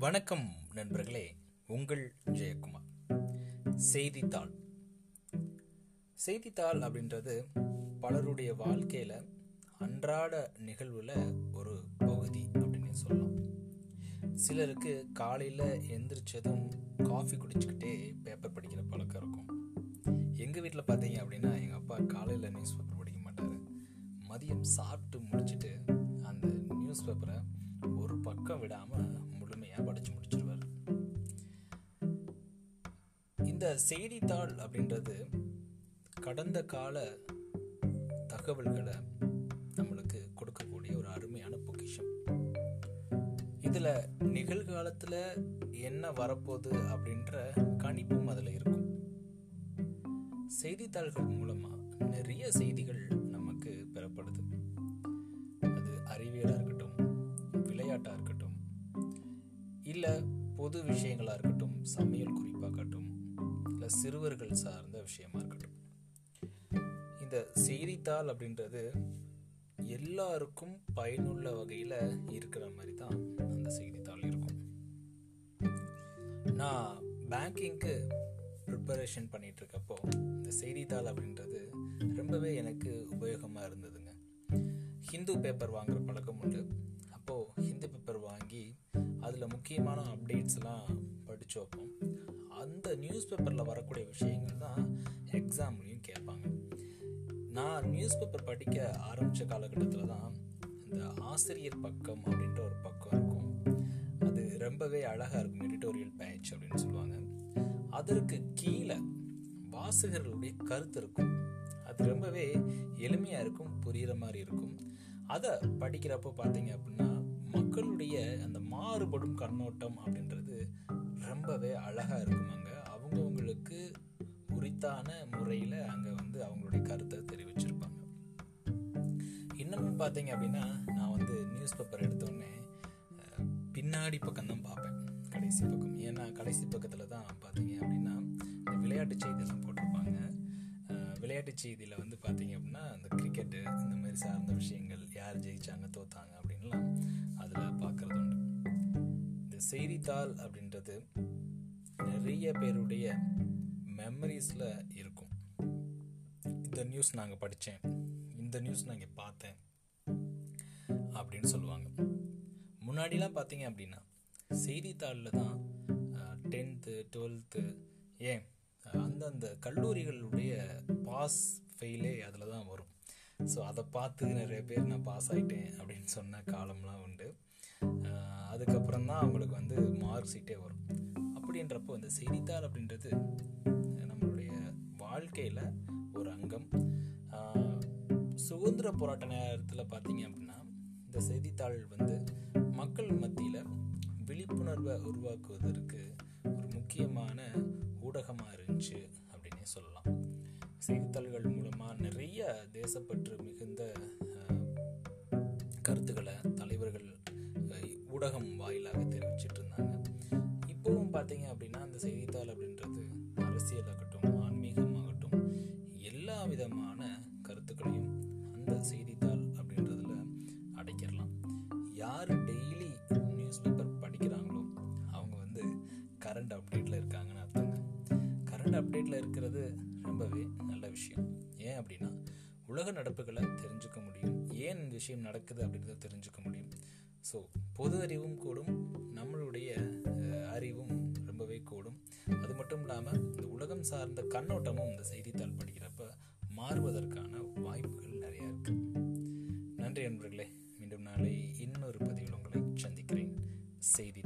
வணக்கம் நண்பர்களே உங்கள் ஜெயக்குமார் செய்தித்தாள். செய்தித்தாள் அப்படின்றது பலருடைய வாழ்க்கையில அன்றாட நிகழ்வுல ஒரு பகுதி அப்படின்னு சொல்லலாம். சிலருக்கு காலையில எந்திரிச்சதும் காஃபி குடிச்சுக்கிட்டே பேப்பர் படிக்கிற பழக்கம் இருக்கும். எங்க வீட்டில் பார்த்தீங்க அப்படின்னா எங்க அப்பா காலையில நியூஸ் பேப்பர் படிக்க மாட்டாரு. மதியம் சாப்பிட்டு முடிச்சுட்டு அந்த நியூஸ் பேப்பரை ஒரு பக்கம் விடாமல் படித்து முடிச்சிருவார். இந்த செய்தித்தாள் அப்படின்றது கடந்த கால தகவல்களை நம்மளுக்கு கொடுக்கக்கூடிய ஒரு அருமையான பொக்கிஷம். இதில் நிகழ்காலத்தில் என்ன வரப்போகுது அப்படின்ற கணிப்பும் அதில் இருக்கும். செய்தித்தாள்கள் மூலமாக நிறைய செய்திகள் இல்லை பொது விஷயங்களாக இருக்கட்டும் சமையல் குறிப்பாகட்டும் இல்லை சிறுவர்கள் சார்ந்த விஷயமா இருக்கட்டும். இந்த செய்தித்தாள் அப்படின்றது எல்லாருக்கும் பயனுள்ள வகையில் இருக்கிற மாதிரி தான் அந்த செய்தித்தாள் இருக்கும். நான் பேங்கிங்க்கு ப்ரிப்பரேஷன் பண்ணிட்டு இருக்கப்போ இந்த செய்தித்தாள் அப்படின்றது ரொம்பவே எனக்கு உபயோகமாக இருந்ததுங்க. ஹிந்து பேப்பர் வாங்குற பழக்கம் உண்டு. அப்போது ஹிந்து பேப்பர் வாங்கி அதில் முக்கியமான அப்டேட்ஸ்லாம் படித்து வைப்போம். அந்த நியூஸ் பேப்பரில் வரக்கூடிய விஷயங்கள் தான் எக்ஸாம்லையும் கேட்பாங்க. நான் நியூஸ் பேப்பர் படிக்க ஆரம்பித்த காலகட்டத்தில் தான் இந்த ஆசிரியர் பக்கம் அப்படின்ற ஒரு பக்கம் இருக்கும். அது ரொம்பவே அழகாக இருக்கும் எடிட்டோரியல் பேட்ச் அப்படின்னு சொல்லுவாங்க. அதற்கு கீழே வாசகர்களுடைய கருத்து இருக்கும். அது ரொம்பவே எளிமையாக இருக்கும் புரிகிற மாதிரி இருக்கும். அதை படிக்கிறப்போ பார்த்தீங்க அப்படின்னா மக்களுடைய அந்த மாறுபடும் கண்ணோட்டம் அப்படின்றது ரொம்பவே அழகாக இருக்குமாங்க. அவங்கவுங்களுக்கு உரித்தான முறையில் அங்கே வந்து அவங்களுடைய கருத்தை தெரிவிச்சிருப்பாங்க. இன்னமும் பார்த்தீங்க அப்படின்னா நான் வந்து நியூஸ் பேப்பர் எடுத்தோடனே பின்னாடி பக்கம் தான் பார்ப்பேன் கடைசி பக்கம். ஏன்னா கடைசி பக்கத்தில் தான் பார்த்தீங்க அப்படின்னா இந்த விளையாட்டு செய்தியெல்லாம் போட்டிருப்பாங்க. விளையாட்டு செய்தியில் வந்து பார்த்தீங்க அப்படின்னா இந்த கிரிக்கெட்டு இந்த மாதிரி சார்ந்த விஷயங்கள் யார் ஜெயிச்சாங்க தோத்தாங்க அப்படின்லாம் அதில் பார்க்குறது உண்டு செய்தித்தாள் அப்படின்றது நிறைய பேருடைய மெமரிஸில் இருக்கும். இந்த நியூஸ் நாங்கள் படித்தேன் இந்த நியூஸ் நான் இங்கே பார்த்தேன். அப்படின்னு சொல்லுவாங்க. முன்னாடிலாம் பார்த்தீங்க அப்படின்னா செய்தித்தாளில் தான் டென்த்து டுவெல்த்து ஏன் அந்தந்த கல்லூரிகளுடைய பாஸ் ஃபெயிலே அதில் தான் வரும். ஸோ அதை பார்த்து நிறைய பேர் நான் பாஸ் ஆகிட்டேன் அப்படின்னு சொன்ன காலம்லாம் உண்டு. அதுக்கப்புறம் தான் அவங்களுக்கு வந்து மார்க் சீட்டே வரும். அப்படின்றப்போ இந்த செய்தித்தாள் அப்படின்றது நம்மளுடைய வாழ்க்கையில் ஒரு அங்கம். சுதந்திர போராட்ட நேரத்தில் பார்த்தீங்க அப்படின்னா இந்த செய்தித்தாள் வந்து மக்கள் மத்தியில் விழிப்புணர்வை உருவாக்குவதற்கு ஒரு முக்கியமான ஊடகமாக இருந்துச்சு அப்படின்னே சொல்லலாம். செய்தித்தாள்கள் மூலமாக நிறைய தேசப்பற்று மிகுந்த ஊடகம் வாயிலாக தெரிவிச்சிட்டு இருந்தாங்க இப்போவும் பார்த்தீங்க அப்படின்னா அந்த செய்தித்தாள் அப்படின்றது அரசியலாகட்டும் ஆன்மீகமாகட்டும் எல்லா விதமான கருத்துக்களையும் அந்த செய்தித்தாள் அப்படின்றதுல அடைக்கிடலாம். யார் டெய்லி நியூஸ் பேப்பர் படிக்கிறாங்களோ அவங்க வந்து கரண்ட் அப்டேட்டில் இருக்காங்கன்னு அர்த்தங்க. கரண்ட் அப்டேட்டில் இருக்கிறது ரொம்பவே நல்ல விஷயம். ஏன் அப்படின்னா உலக நடப்புகளை தெரிஞ்சுக்க முடியும். ஏன் இந்த விஷயம் நடக்குது அப்படின்றத தெரிஞ்சுக்க முடியும். ஸோ பொது அறிவும் கூடும் நம்மளுடைய அறிவும் ரொம்பவே கூடும். அது மட்டும் இல்லாமல் இந்த உலகம் சார்ந்த கண்ணோட்டமும் இந்த செய்தித்தாள் படிக்கிறப்ப மாறுவதற்கான வாய்ப்புகள் நிறையா இருக்கு. நன்றி நண்பர்களே மீண்டும் நாளை இன்னொரு பதிவில் உங்களை சந்திக்கிறேன். செய்தி